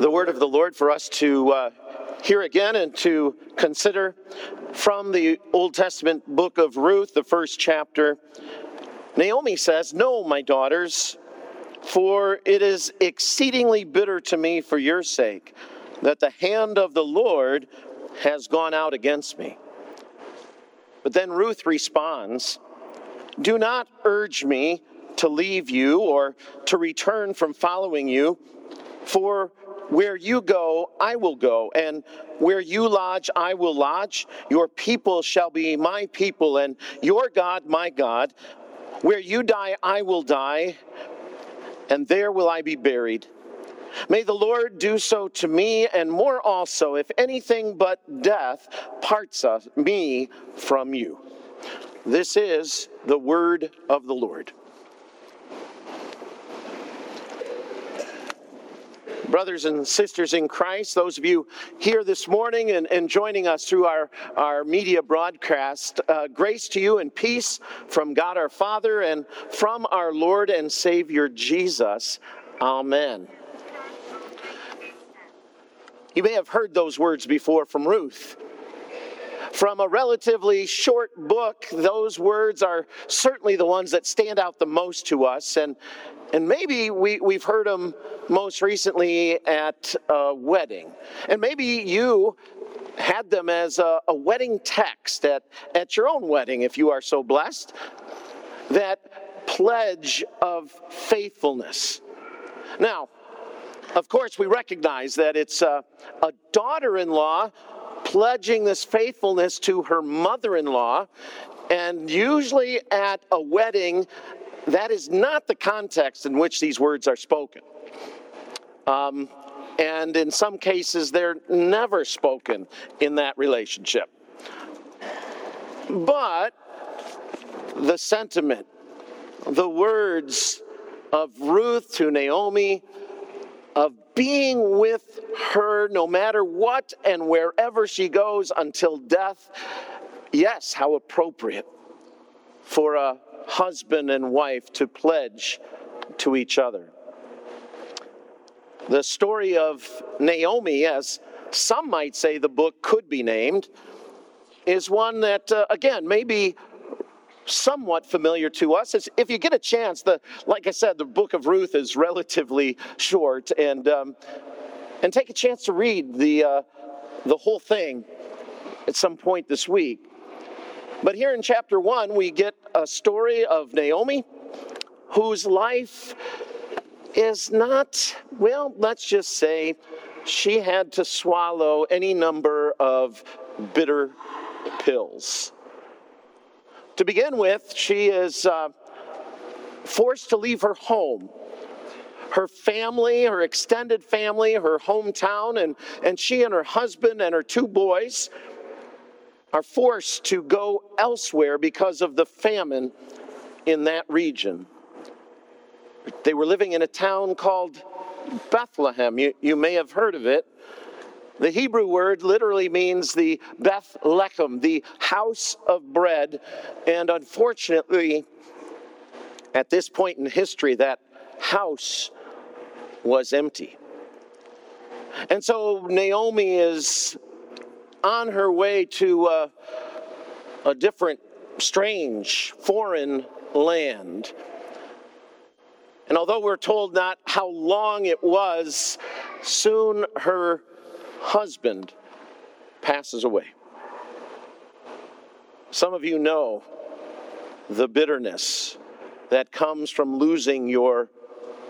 the word of the Lord for us to uh, hear again and to consider from the Old Testament book of Ruth, the first chapter. Naomi says, No, my daughters, for it is exceedingly bitter to me for your sake that the hand of the Lord has gone out against me. But then Ruth responds, Do not urge me to leave you or to return from following you, for where you go, I will go, and where you lodge, I will lodge. Your people shall be my people, and your God, my God. Where you die, I will die, and there will I be buried. May the Lord do so to me, and more also, if anything but death parts us, me from you. This is the word of the Lord. Brothers and sisters in Christ, those of you here this morning and, and joining us through our, our media broadcast, uh, grace to you and peace from God our Father and from our Lord and Savior Jesus. Amen. You may have heard those words before from Ruth. From a relatively short book, those words are certainly the ones that stand out the most to us. And, and maybe we, we've heard them most recently at a wedding. And maybe you had them as a, a wedding text at, at your own wedding, if you are so blessed. That pledge of faithfulness. Now, of course, we recognize that it's a, a daughter in law pledging this faithfulness to her mother in law. And usually at a wedding, that is not the context in which these words are spoken. Um, and in some cases, they're never spoken in that relationship. But the sentiment, the words of Ruth to Naomi, of being with her no matter what and wherever she goes until death, yes, how appropriate for a husband and wife to pledge to each other. The story of Naomi, as some might say the book could be named, is one that, uh, again, may be somewhat familiar to us. If you get a chance, the like I said, the book of Ruth is relatively short, and um, and take a chance to read the uh, the whole thing at some point this week. But here in chapter one, we get a story of Naomi, whose life is not, well, let's just say she had to swallow any number of bitter pills. To begin with, she is uh, forced to leave her home her family, her extended family, her hometown, and, and she and her husband and her two boys are forced to go elsewhere because of the famine in that region. They were living in a town called Bethlehem. You, you may have heard of it. The Hebrew word literally means the Beth Lechem, the house of bread. And unfortunately, at this point in history, that house was empty. And so Naomi is on her way to uh, a different, strange, foreign land. And although we're told not how long it was, soon her husband passes away. Some of you know the bitterness that comes from losing your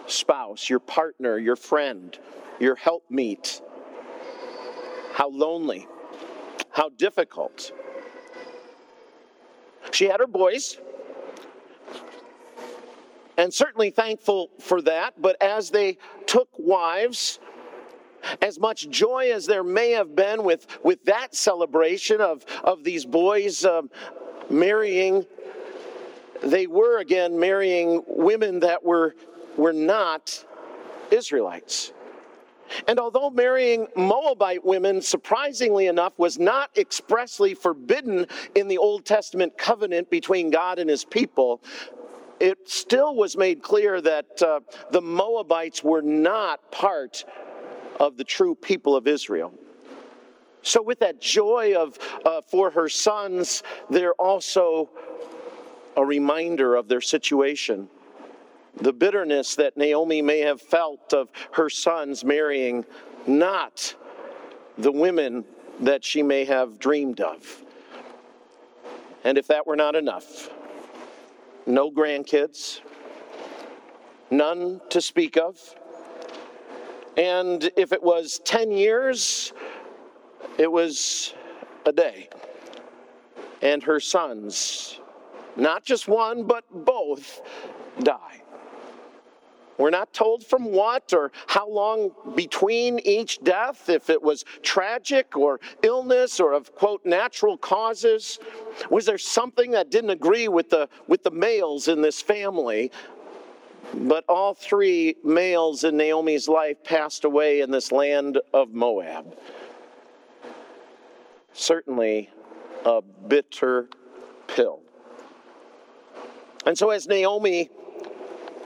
spouse, your partner, your friend, your helpmeet. How lonely how difficult. She had her boys, and certainly thankful for that, but as they took wives, as much joy as there may have been with, with that celebration of, of these boys um, marrying, they were again marrying women that were, were not Israelites. And although marrying Moabite women, surprisingly enough, was not expressly forbidden in the Old Testament covenant between God and his people, it still was made clear that uh, the Moabites were not part of the true people of Israel. So, with that joy of uh, for her sons, they're also a reminder of their situation. The bitterness that Naomi may have felt of her sons marrying not the women that she may have dreamed of. And if that were not enough, no grandkids, none to speak of. And if it was 10 years, it was a day. And her sons, not just one, but both, die. We're not told from what or how long between each death, if it was tragic or illness or of quote natural causes. Was there something that didn't agree with the with the males in this family? But all three males in Naomi's life passed away in this land of Moab. Certainly a bitter pill. And so, as Naomi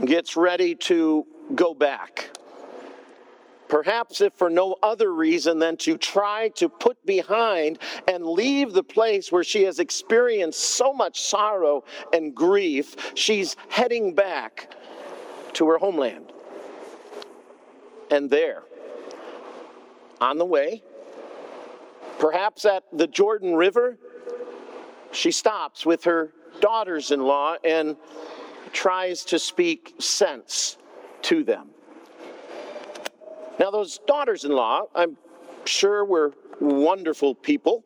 gets ready to go back. Perhaps, if for no other reason than to try to put behind and leave the place where she has experienced so much sorrow and grief, she's heading back to her homeland. And there, on the way, perhaps at the Jordan River, she stops with her daughters in law and tries to speak sense to them. Now, those daughters in law, I'm sure were wonderful people.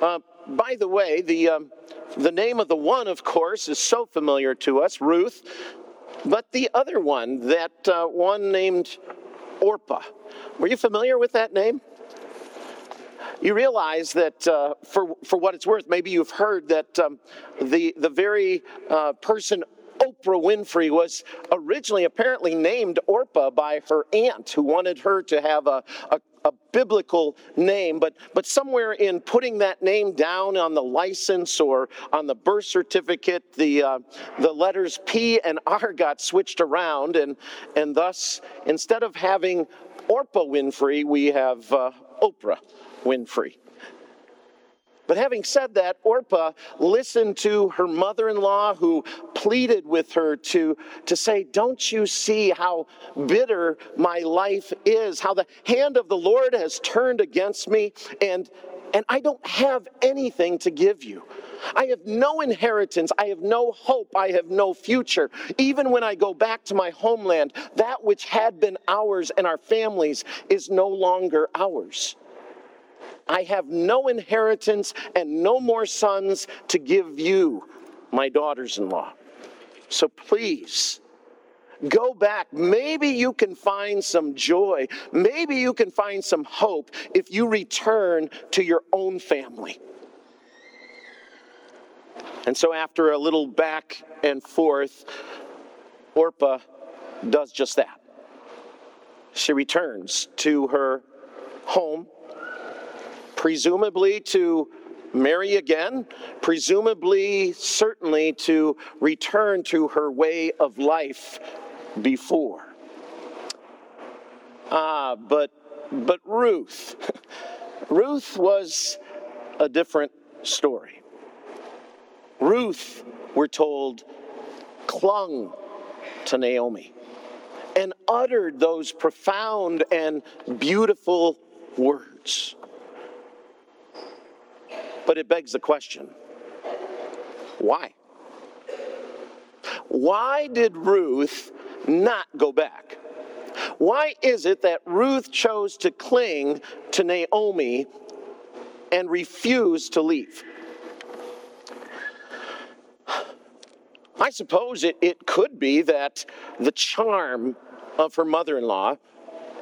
Uh, by the way, the, um, the name of the one, of course, is so familiar to us, Ruth, but the other one, that uh, one named Orpah. were you familiar with that name? you realize that uh, for, for what it's worth, maybe you've heard that um, the, the very uh, person Oprah Winfrey was originally apparently named Orpah by her aunt, who wanted her to have a, a, a, biblical name, but, but somewhere in putting that name down on the license or on the birth certificate, the, uh, the letters P and R got switched around, and, and thus, instead of having Orpah Winfrey, we have uh, Oprah Winfrey. But having said that, Orpah listened to her mother in law who pleaded with her to, to say, Don't you see how bitter my life is? How the hand of the Lord has turned against me, and, and I don't have anything to give you. I have no inheritance. I have no hope. I have no future. Even when I go back to my homeland, that which had been ours and our families is no longer ours. I have no inheritance and no more sons to give you, my daughters in law. So please, go back. Maybe you can find some joy. Maybe you can find some hope if you return to your own family. And so, after a little back and forth, Orpah does just that. She returns to her home presumably to marry again, presumably, certainly to return to her way of life before. Ah, but but Ruth, Ruth was a different story. Ruth, we're told, clung to Naomi and uttered those profound and beautiful words. But it begs the question why? Why did Ruth not go back? Why is it that Ruth chose to cling to Naomi and refuse to leave? I suppose it, it could be that the charm of her mother in law,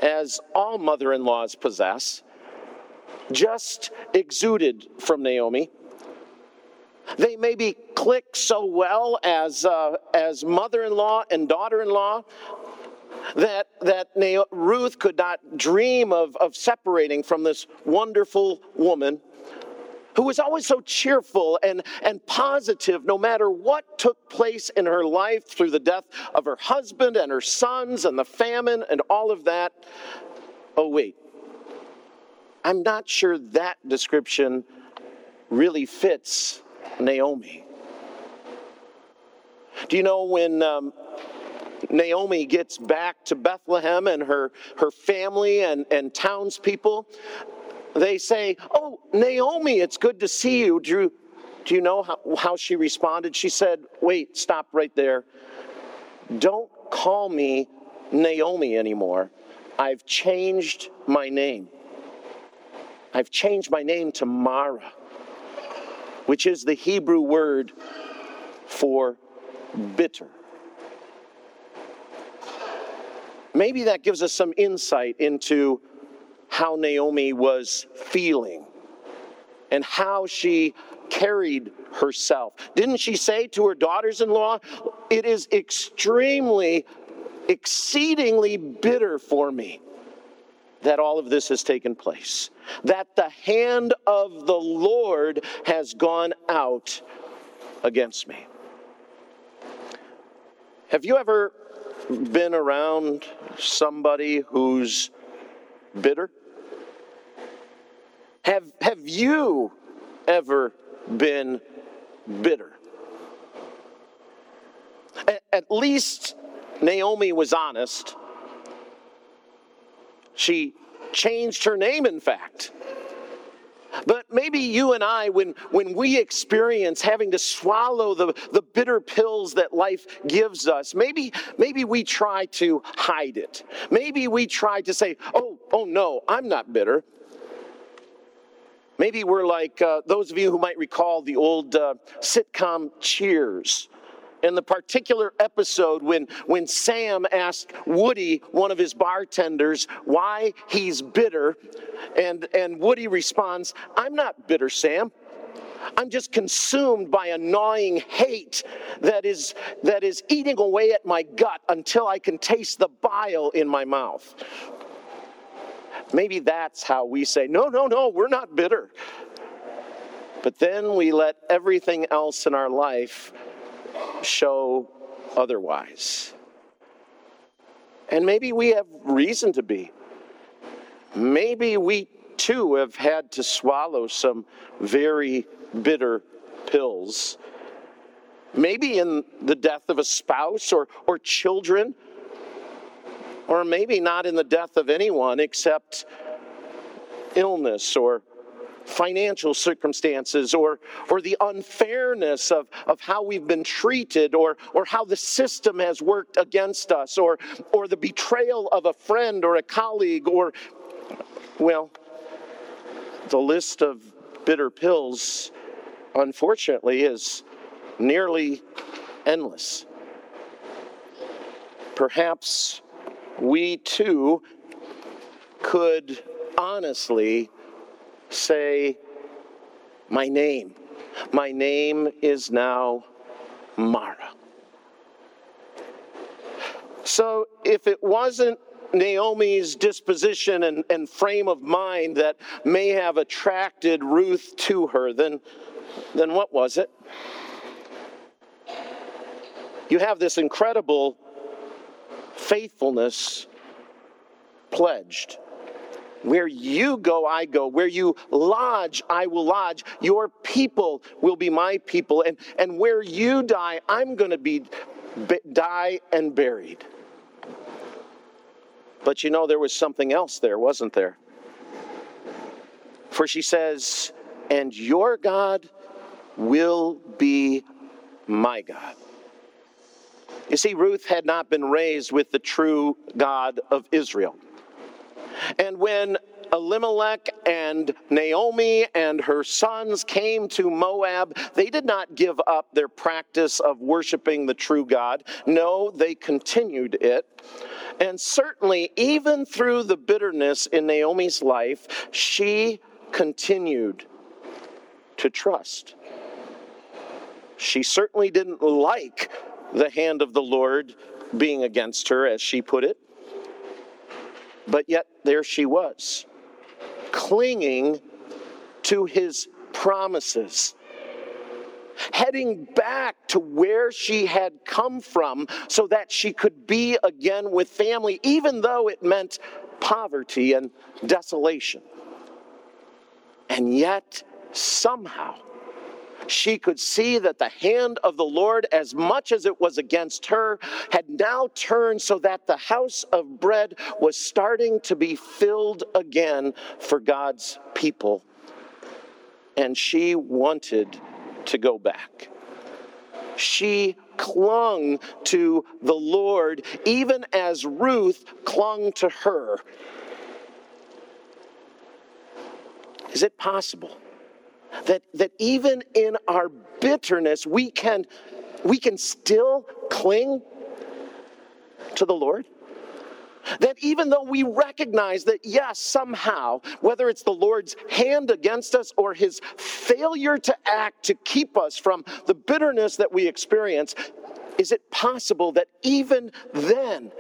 as all mother in laws possess, just exuded from Naomi. They maybe click so well as, uh, as mother in law and daughter in law that, that Ruth could not dream of, of separating from this wonderful woman who was always so cheerful and, and positive no matter what took place in her life through the death of her husband and her sons and the famine and all of that. oh, wait, I'm not sure that description really fits Naomi. Do you know when um, Naomi gets back to Bethlehem and her, her family and, and townspeople, they say, Oh, Naomi, it's good to see you. Do you, do you know how, how she responded? She said, Wait, stop right there. Don't call me Naomi anymore. I've changed my name. I've changed my name to Mara, which is the Hebrew word for bitter. Maybe that gives us some insight into how Naomi was feeling and how she carried herself. Didn't she say to her daughters in law, It is extremely, exceedingly bitter for me that all of this has taken place, that the hand of the Lord has gone out against me. Have you ever been around somebody who's bitter? Have, have you ever been bitter? At, at least Naomi was honest. She changed her name, in fact. But maybe you and I, when, when we experience having to swallow the, the bitter pills that life gives us, maybe, maybe we try to hide it. Maybe we try to say, oh, oh no, I'm not bitter. Maybe we're like uh, those of you who might recall the old uh, sitcom Cheers in the particular episode when, when Sam asked Woody, one of his bartenders, why he's bitter. And, and Woody responds, I'm not bitter, Sam. I'm just consumed by a gnawing hate that is, that is eating away at my gut until I can taste the bile in my mouth. Maybe that's how we say, no, no, no, we're not bitter. But then we let everything else in our life show otherwise. And maybe we have reason to be. Maybe we too have had to swallow some very bitter pills. Maybe in the death of a spouse or, or children, or maybe not in the death of anyone except illness or financial circumstances or, or the unfairness of, of how we've been treated or, or how the system has worked against us or, or the betrayal of a friend or a colleague or, well, the list of bitter pills, unfortunately, is nearly endless. Perhaps we too could honestly say, My name. My name is now Mara. So if it wasn't Naomi's disposition and, and, frame of mind that may have attracted Ruth to her, then, then what was it? You have this incredible faithfulness pledged. Where you go, I go. Where you lodge, I will lodge. Your people will be my people. And, and where you die, I'm going to be die and buried. But you know, there was something else there, wasn't there? For she says, and your God will be my God. You see, Ruth had not been raised with the true God of Israel. And when Elimelech and Naomi and her sons came to Moab, they did not give up their practice of worshiping the true God. No, they continued it. And certainly, even through the bitterness in Naomi's life, she continued to trust. She certainly didn't like the hand of the Lord being against her, as she put it. But yet there she was, clinging to his promises, heading back to where she had come from so that she could be again with family, even though it meant poverty and desolation. And yet, somehow, she could see that the hand of the Lord, as much as it was against her, had now turned so that the house of bread was starting to be filled again for God's people. And she wanted to go back. She clung to the Lord, even as Ruth clung to her. Is it possible that, that even in our bitterness, we can, we can still cling to the Lord? That even though we recognize that, yes, somehow, whether it's the Lord's hand against us or his failure to act to keep us from the bitterness that we experience, is it possible that even then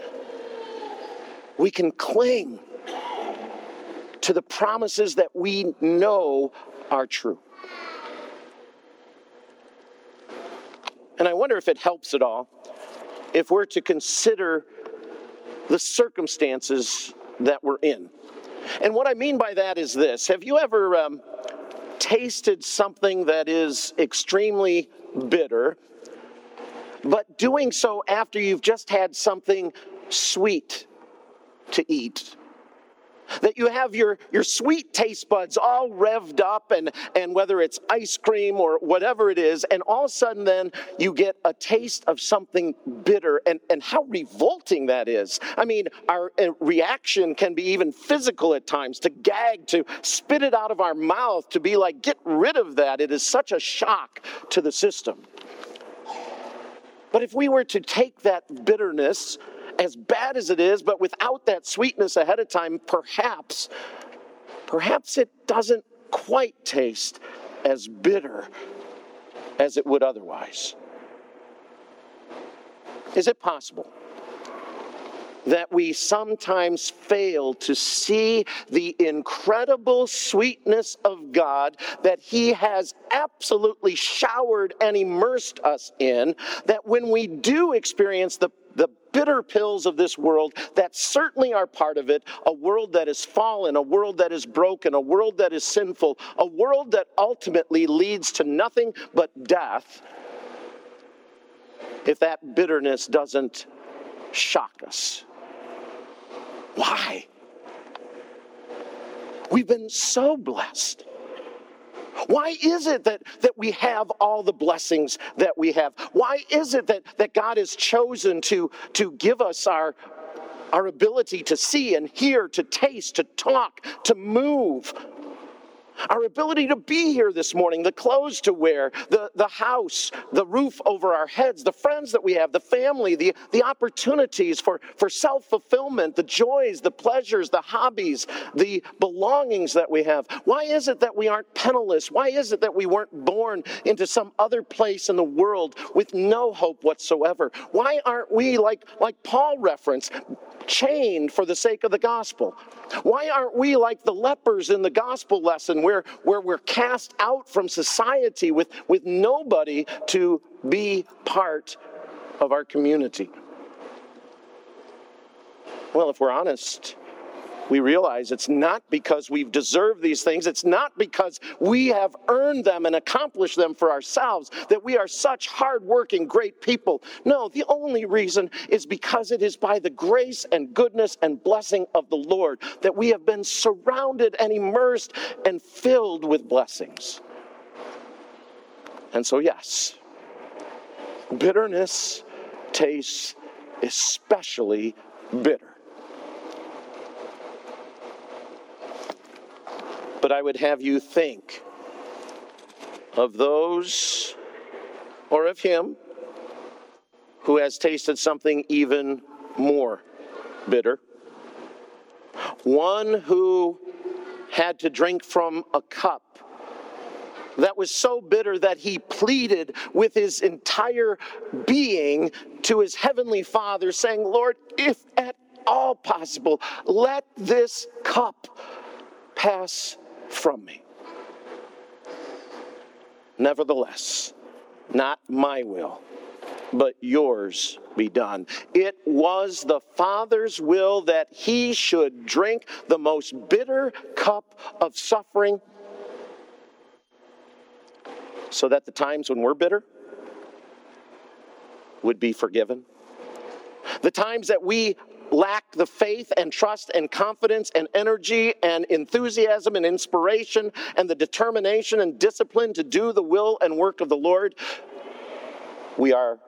we can cling to the promises that we know are true? And I wonder if it helps at all if we're to consider the circumstances that we're in. And what I mean by that is this Have you ever um, tasted something that is extremely bitter, but doing so after you've just had something sweet to eat? That you have your, your sweet taste buds all revved up and, and whether it's ice cream or whatever it is and all of a sudden then you get a taste of something bitter. And, and how revolting that is. I mean our uh, reaction can be even physical at times to gag to spit it out of our mouth to be like get rid of that. It is such a shock to the system. But if we were to take that bitterness as bad as it is, but without that sweetness ahead of time, perhaps, perhaps it doesn't quite taste as bitter as it would otherwise. Is it possible that we sometimes fail to see the incredible sweetness of God that He has absolutely showered and immersed us in? That when we do experience the bitter pills of this world that certainly are part of it a world that is fallen, a world that is broken, a world that is sinful, a world that ultimately leads to nothing but death if that bitterness doesn't shock us. Why? We've been so blessed. Why is it that, that we have all the blessings that we have? Why is it that, that God has chosen to, to give us our, our ability to see and hear, to taste, to talk, to move? Our ability to be here this morning, the clothes to wear, the, the house, the roof over our heads, the friends that we have, the family, the, the opportunities for, for self fulfillment, the joys, the pleasures, the hobbies, the belongings that we have. Why is it that we aren't penniless? Why is it that we weren't born into some other place in the world with no hope whatsoever? Why aren't we, like, like Paul referenced, chained for the sake of the gospel? Why aren't we like the lepers in the gospel lesson where, where we're cast out from society with, with nobody to be part of our community? Well, if we're honest, we realize it's not because we've deserved these things, it's not because we have earned them and accomplished them for ourselves that we are such hardworking, great people. No, the only reason is because it is by the grace and goodness and blessing of the Lord that we have been surrounded and immersed and filled with blessings. And so, yes, bitterness tastes especially bitter. But I would have you think of those or of him who has tasted something even more bitter. One who had to drink from a cup that was so bitter that he pleaded with his entire being to his heavenly Father, saying, Lord, if at all possible, let this cup pass from me. Nevertheless, not my will, but yours be done. It was the Father's will that he should drink the most bitter cup of suffering so that the times when we're bitter would be forgiven. The times that we lack the faith and trust and confidence and energy and enthusiasm and inspiration and the determination and discipline to do the will and work of the Lord, we are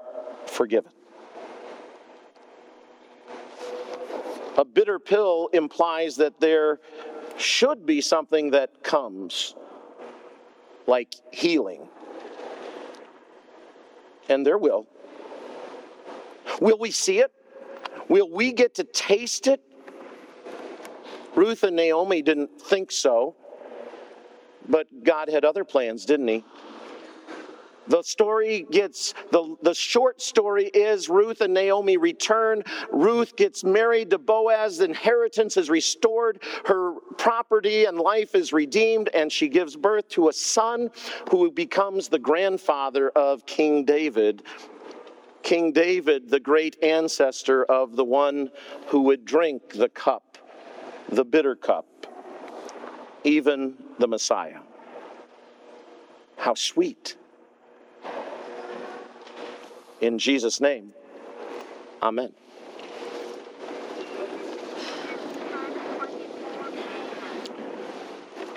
forgiven. A bitter pill implies that there should be something that comes, like healing. And there will. Will we see it? Will we get to taste it? Ruth and Naomi didn't think so, but God had other plans, didn't He? The story gets, the, the short story is Ruth and Naomi return. Ruth gets married to Boaz. The inheritance is restored. Her property and life is redeemed, and she gives birth to a son who becomes the grandfather of King David. King David, the great ancestor of the one who would drink the cup, the bitter cup, even the Messiah. How sweet. In Jesus' name, amen.